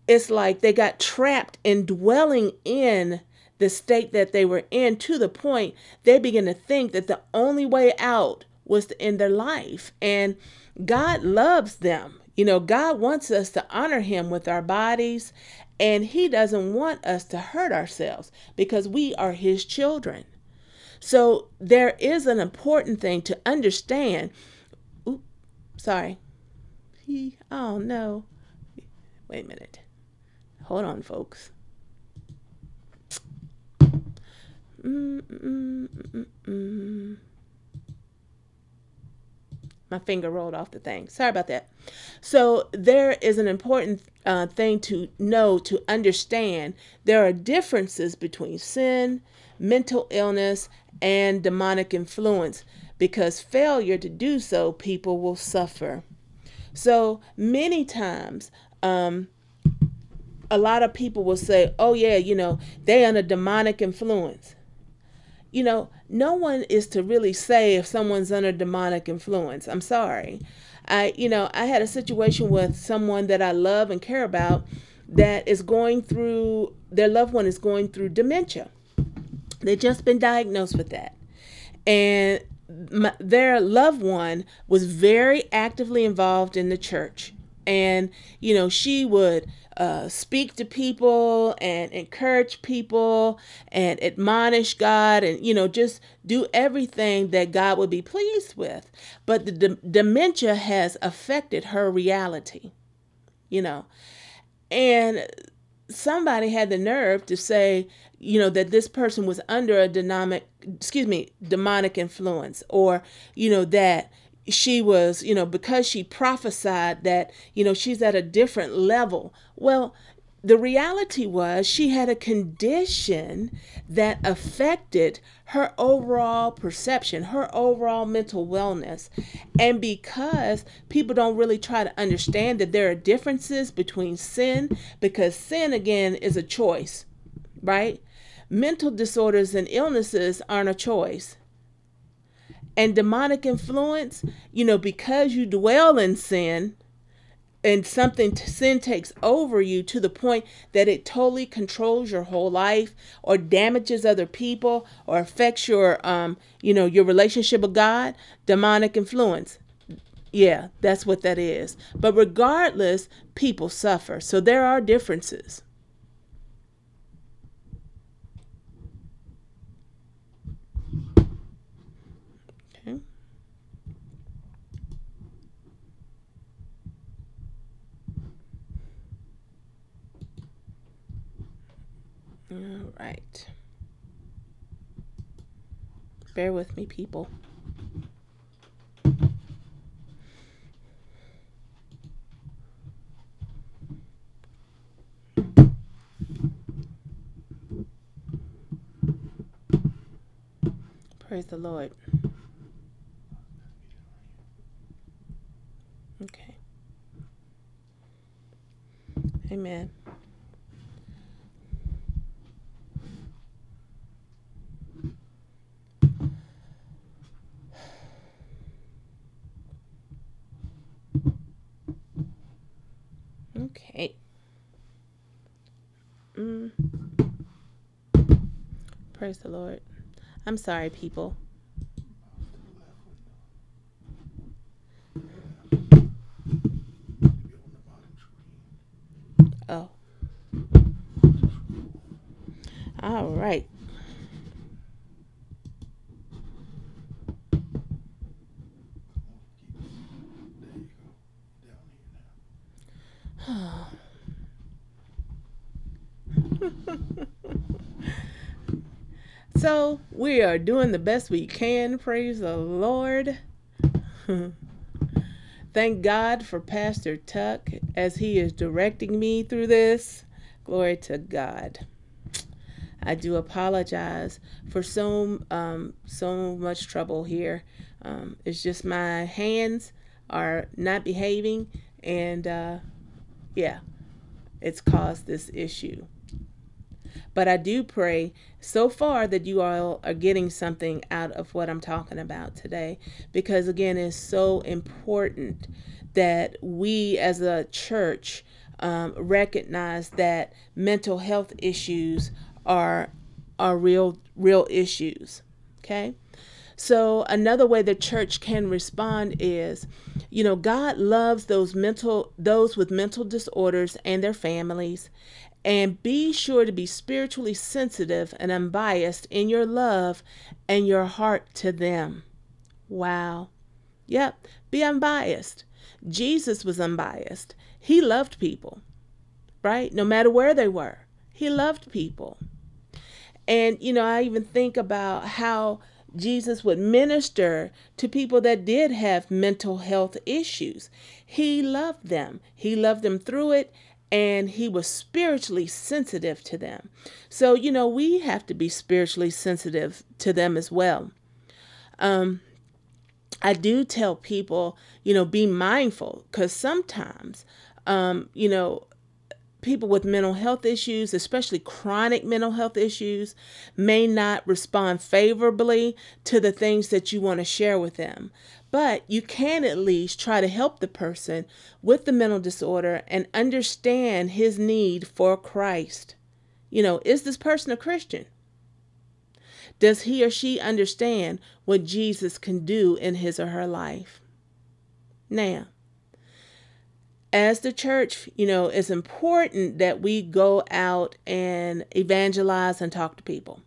It's like they got trapped in dwelling in the state that they were in to the point they began to think that the only way out was to end their life. And god loves them. You know god wants us to honor him with our bodies and he doesn't want us to hurt ourselves because we are his children. So there is an important thing to understand Sorry. He, oh no. Wait a minute. Hold on, folks. Mm, mm, mm, My finger rolled off the thing. Sorry about that. So, there is an important uh, thing to know, to understand. There are differences between sin, mental illness, and demonic influence because failure to do so, people will suffer. So many times, um, a lot of people will say, oh, yeah, you know, they're under demonic influence. You know, no one is to really say if someone's under demonic influence. I'm sorry. I, you know, I had a situation with someone that I love and care about that is going through, their loved one is going through dementia. They've just been diagnosed with that. And my, their loved one was very actively involved in the church. And you know she would uh, speak to people and encourage people and admonish god and you know just do everything that god would be pleased with. But the d- dementia has affected her reality you know. And somebody had the nerve to say, you know, that this person was under a dynamic, excuse me, demonic influence, or, you know, that she was, you know, because she prophesied that, you know, she's at a different level. Well, the reality was she had a condition that affected her overall perception, her overall mental wellness. And because people don't really try to understand that there are differences between sin, because sin, again, is a choice, right? Mental disorders and illnesses aren't a choice. And demonic influence, you know, because you dwell in sin, and something sin takes over you to the point that it totally controls your whole life or damages other people or affects your um you know your relationship with god demonic influence. Yeah that's what that is. But regardless people suffer. So there are differences All right. Bear with me, people. Praise the Lord. Okay. Amen. Okay. Mm. Praise the Lord. I'm sorry, people. Oh. All right. so we are doing the best we can. Praise the Lord. Thank God for Pastor Tuck as he is directing me through this. Glory to God. I do apologize for so um, so much trouble here. Um, it's just my hands are not behaving, and uh, yeah, it's caused this issue. But I do pray so far that you all are getting something out of what I'm talking about today because, again, it's so important that we as a church um, recognize that mental health issues are are real real issues okay so another way the church can respond is, you know, God loves those mental those with mental disorders and their families. And be sure to be spiritually sensitive and unbiased in your love and your heart to them. Wow. Yep, be unbiased. Jesus was unbiased. He loved people, right? No matter where they were, he loved people. And, you know, I even think about how Jesus would minister to people that did have mental health issues. He loved them, He loved them through it, and He was spiritually sensitive to them. So, you know, we have to be spiritually sensitive to them as well. Um, I do tell people, you know, be mindful because sometimes, um, you know, people with mental health issues, especially chronic mental health issues, may not respond favorably to the things that you want to share with them. But you can at least try to help the person with the mental disorder and understand his need for Christ. You know, is this person a Christian? Does he or she understand what Jesus can do in his or her life? Now, as the church, you know, it's important that we go out and evangelize and talk to people.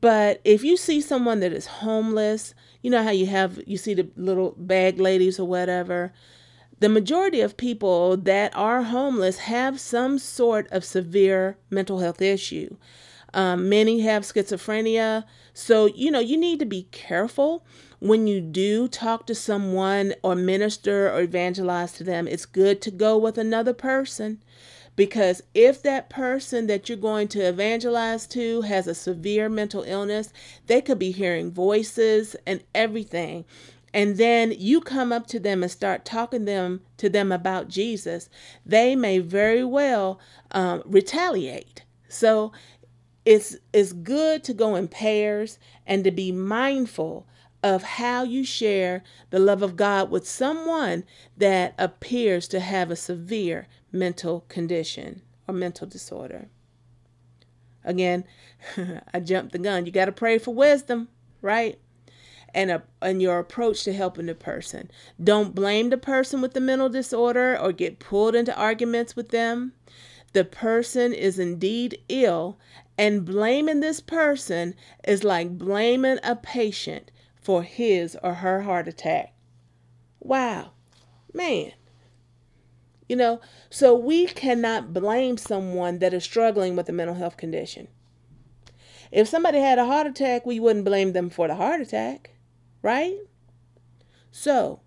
But if you see someone that is homeless, you know how you have, you see the little bag ladies or whatever. The majority of people that are homeless have some sort of severe mental health issue. Um, many have schizophrenia. So, you know, you need to be careful when you do talk to someone or minister or evangelize to them, it's good to go with another person Because if that person that you're going to evangelize to has a severe mental illness, they could be hearing voices and everything. And then you come up to them and start talking them to them about Jesus, they may very well um, retaliate. So it's it's good to go in pairs and to be mindful of how you share the love of God with someone that appears to have a severe mental condition or mental disorder. Again, I jumped the gun. You got to pray for wisdom, right? And, a, and your approach to helping the person. Don't blame the person with the mental disorder or get pulled into arguments with them. The person is indeed ill, and blaming this person is like blaming a patient for his or her heart attack. Wow, man. You know, so we cannot blame someone that is struggling with a mental health condition. If somebody had a heart attack, we wouldn't blame them for the heart attack, right? So,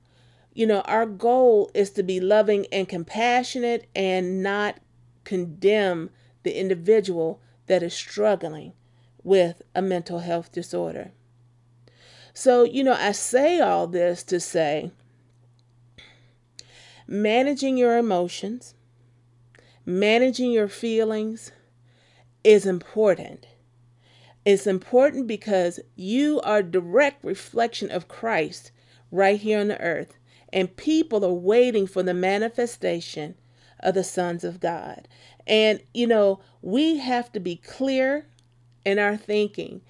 you know, our goal is to be loving and compassionate and not condemn the individual that is struggling with a mental health disorder. So, you know, I say all this to say managing your emotions, managing your feelings is important. It's important because you are direct reflection of Christ right here on the earth, and people are waiting for the manifestation of the sons of God. And, you know, we have to be clear in our thinking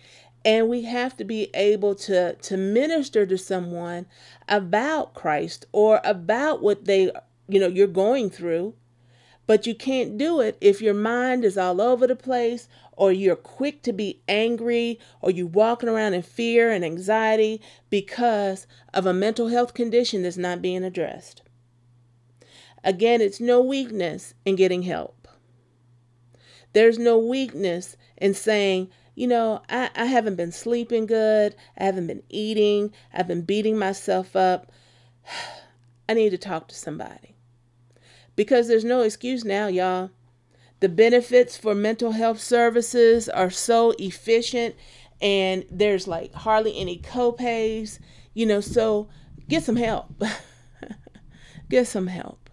and we have to be able to to minister to someone about Christ or about what they you know you're going through but you can't do it if your mind is all over the place or you're quick to be angry or you're walking around in fear and anxiety because of a mental health condition that's not being addressed. Again, it's no weakness in getting help. There's no weakness in saying, you know, I, I haven't been sleeping good. I haven't been eating. I've been beating myself up. I need to talk to somebody. Because there's no excuse now, y'all. The benefits for mental health services are so efficient and there's like hardly any copays, you know, so get some help. get some help.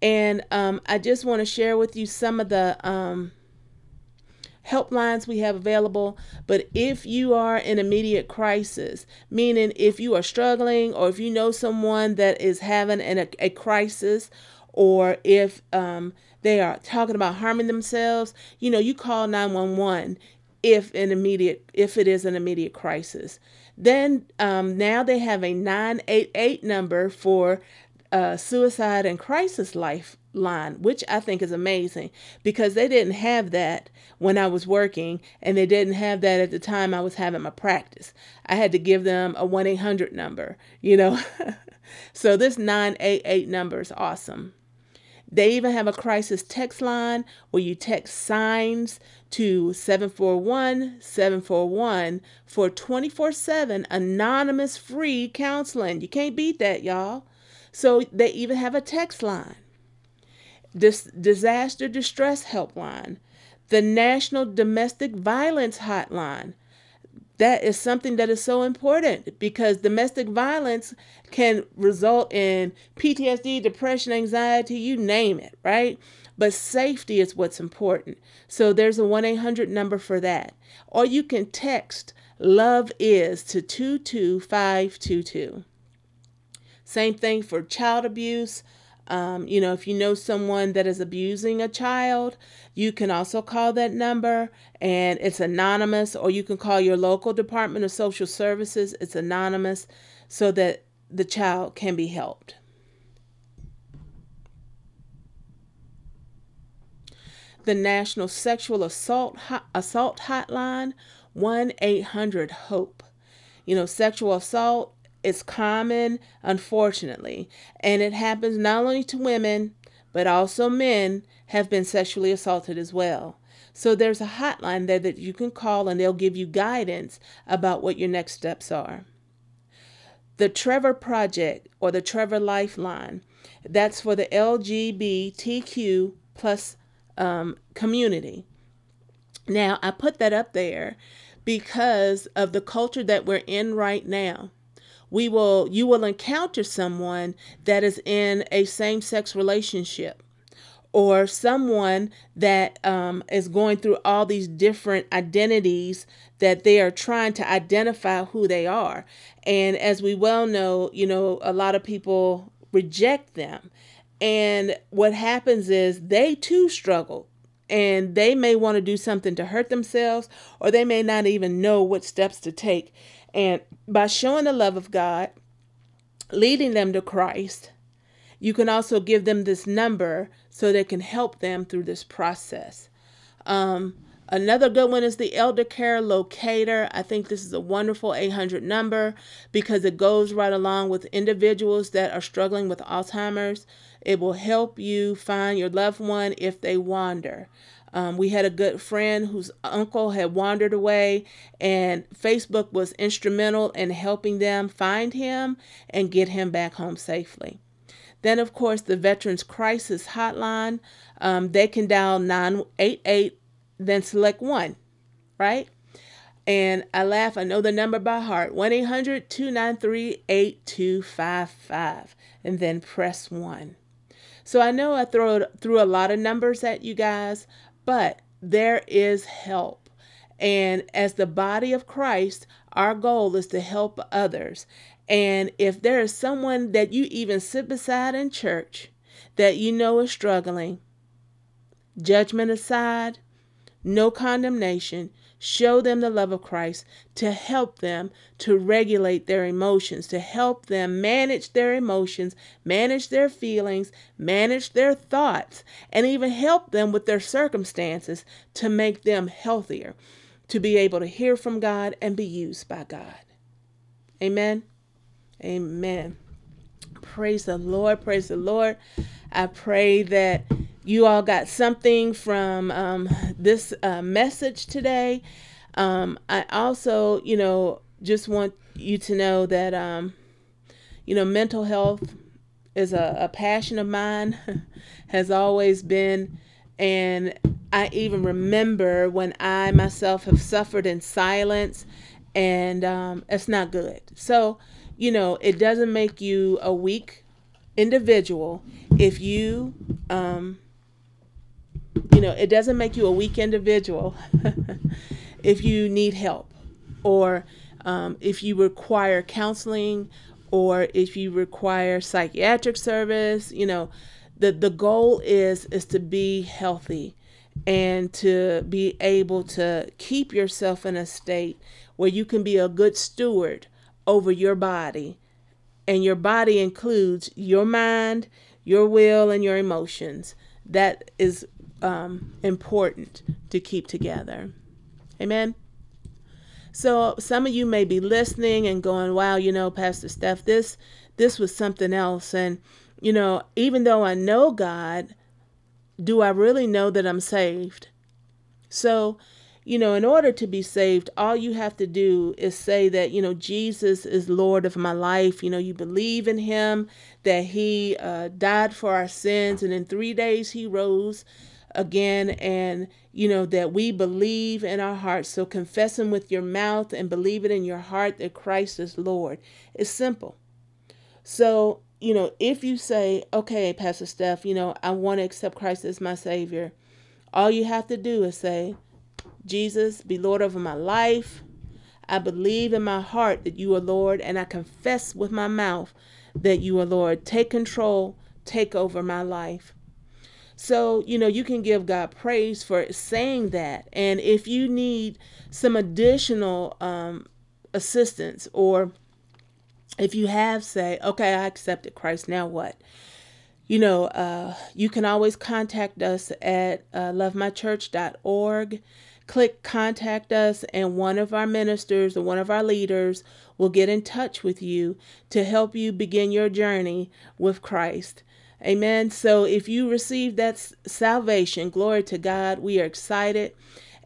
And um, I just want to share with you some of the um, helplines we have available. But if you are in immediate crisis, meaning if you are struggling or if you know someone that is having an, a, a crisis, or if um, they are talking about harming themselves, you know, you call 911 if an immediate if it is an immediate crisis. Then um, now they have a 988 number for uh, suicide and crisis lifeline, which I think is amazing because they didn't have that when I was working and they didn't have that at the time I was having my practice. I had to give them a 1 800 number, you know. so this 988 number is awesome. They even have a crisis text line where you text signs to 741 741 for 24 7 anonymous free counseling. You can't beat that, y'all. So they even have a text line, this disaster distress helpline, the National Domestic Violence Hotline. That is something that is so important because domestic violence can result in PTSD, depression, anxiety, you name it, right? But safety is what's important. So there's a 1 800 number for that. Or you can text love is to 22522. Same thing for child abuse. Um, you know, if you know someone that is abusing a child, you can also call that number and it's anonymous, or you can call your local Department of Social Services. It's anonymous so that the child can be helped. The National Sexual Assault Assault Hotline, 1 800 HOPE. You know, sexual assault it's common, unfortunately, and it happens not only to women, but also men have been sexually assaulted as well. So there's a hotline there that you can call and they'll give you guidance about what your next steps are. The Trevor Project or the Trevor Lifeline That's for the LGBTQ plus um, community. Now, I put that up there because of the culture that we're in right now. We will you will encounter someone that is in a same-sex relationship or someone that um, is going through all these different identities that they are trying to identify who they are. And as we well know, you know, a lot of people reject them. And what happens is they too struggle and they may want to do something to hurt themselves or they may not even know what steps to take. And by showing the love of God, leading them to Christ, you can also give them this number so they can help them through this process. Um, another good one is the Elder Care Locator. I think this is a wonderful 800 number because it goes right along with individuals that are struggling with Alzheimer's. It will help you find your loved one if they wander. Um, we had a good friend whose uncle had wandered away, and Facebook was instrumental in helping them find him and get him back home safely. Then, of course, the Veterans Crisis Hotline. Um, they can dial 988, then select one, right? And I laugh, I know the number by heart 1 800 293 8255, and then press 1. So I know I throw through a lot of numbers at you guys, but there is help. And as the body of Christ, our goal is to help others. And if there is someone that you even sit beside in church that you know is struggling, judgment aside, no condemnation, show them the love of Christ to help them to regulate their emotions, to help them manage their emotions, manage their feelings, manage their thoughts, and even help them with their circumstances to make them healthier, to be able to hear from God and be used by God. Amen. Amen. Praise the Lord. Praise the Lord. I pray that you all got something from um, this uh, message today. Um, I also, you know, just want you to know that, um, you know, mental health is a, a passion of mine, has always been. And I even remember when I myself have suffered in silence, and um, it's not good. So, you know, it doesn't make you a weak individual if you, um, you know, it doesn't make you a weak individual if you need help or um, if you require counseling or if you require psychiatric service. You know, the the goal is is to be healthy and to be able to keep yourself in a state where you can be a good steward over your body. And your body includes your mind, your will, and your emotions. That is um, important to keep together. Amen. So some of you may be listening and going, "Wow, you know, Pastor Steph, this this was something else." And you know, even though I know God, do I really know that I'm saved? So you know, in order to be saved, all you have to do is say that, you know, Jesus is Lord of my life. You know, you believe in him, that he uh, died for our sins, and in three days he rose again, and, you know, that we believe in our hearts. So confess him with your mouth and believe it in your heart that Christ is Lord. It's simple. So, you know, if you say, okay, Pastor Steph, you know, I want to accept Christ as my Savior, all you have to do is say, Jesus, be Lord over my life. I believe in my heart that you are Lord, and I confess with my mouth that you are Lord. Take control, take over my life. So, you know, you can give God praise for saying that. And if you need some additional um, assistance, or if you have say, okay, I accepted Christ, now what? You know, uh, you can always contact us at uh, lovemychurch.org click contact us, and one of our ministers or one of our leaders will get in touch with you to help you begin your journey with Christ. Amen. So if you receive that salvation, glory to God, we are excited.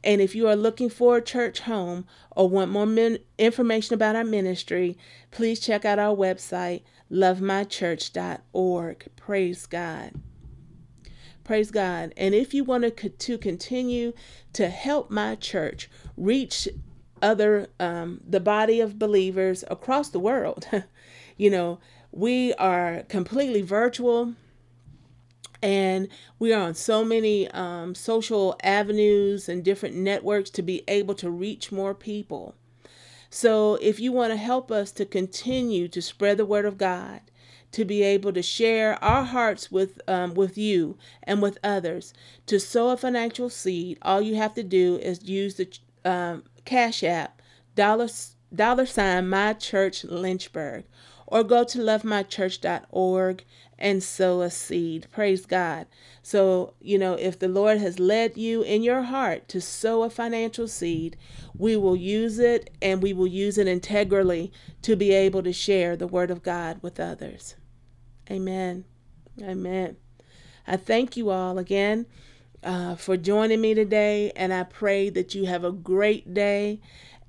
And if you are looking for a church home or want more min- information about our ministry, please check out our website, lovemychurch.org. Praise God. Praise God. And if you want to, to continue to help my church reach other, um, the body of believers across the world, you know, we are completely virtual and we are on so many um, social avenues and different networks to be able to reach more people. So, if you want to help us to continue to spread the word of God, to be able to share our hearts with um, with you and with others, to sow a financial seed, all you have to do is use the um, Cash App dollar dollar sign My Church Lynchburg, or go to lovemychurch.org and sow a seed. Praise God. So, you know, if the Lord has led you in your heart to sow a financial seed, we will use it and we will use it integrally to be able to share the word of God with others. Amen. Amen. I thank you all again uh, for joining me today, and I pray that you have a great day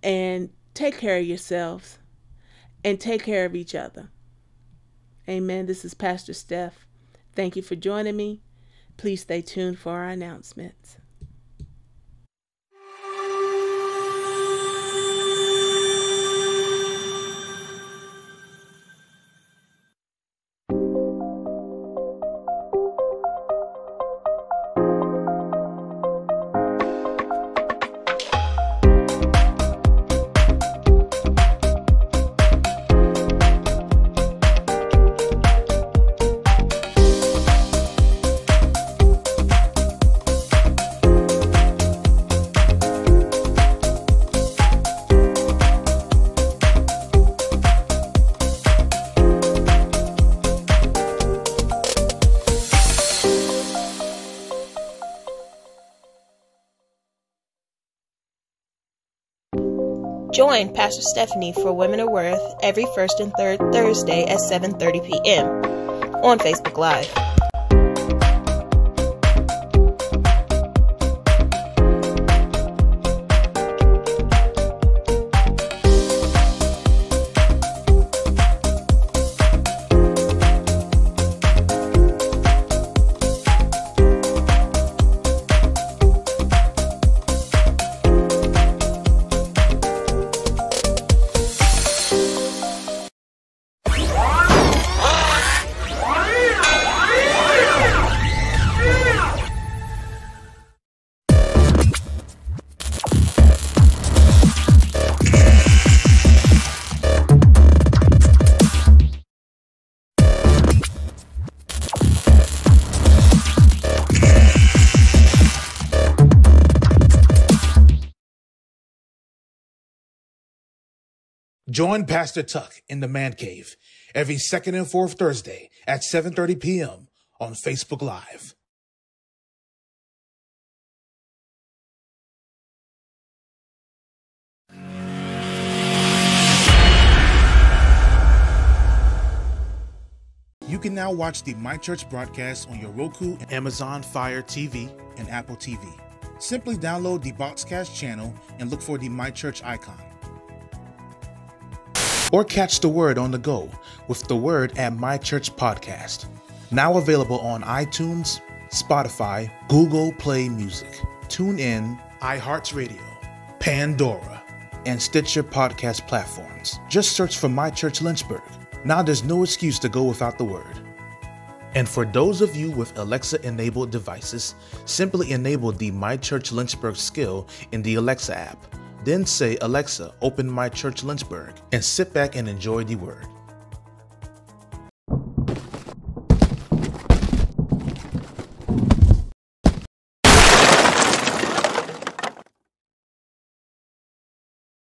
and take care of yourselves and take care of each other. Amen. This is Pastor Steph. Thank you for joining me. Please stay tuned for our announcements. Join Pastor Stephanie for Women of Worth every first and third Thursday at 7:30 p.m. on Facebook Live. Join Pastor Tuck in the Man Cave every second and fourth Thursday at 7:30 p.m. on Facebook Live. You can now watch the My Church broadcast on your Roku, and Amazon Fire TV, and Apple TV. Simply download the Boxcast channel and look for the My Church icon or catch the word on the go with the word at My Church Podcast. Now available on iTunes, Spotify, Google Play Music, TuneIn, iHeartRadio, Pandora, and Stitcher podcast platforms. Just search for My Church Lynchburg. Now there's no excuse to go without the word. And for those of you with Alexa enabled devices, simply enable the My Church Lynchburg skill in the Alexa app then say, Alexa, open my church Lynchburg, and sit back and enjoy the word.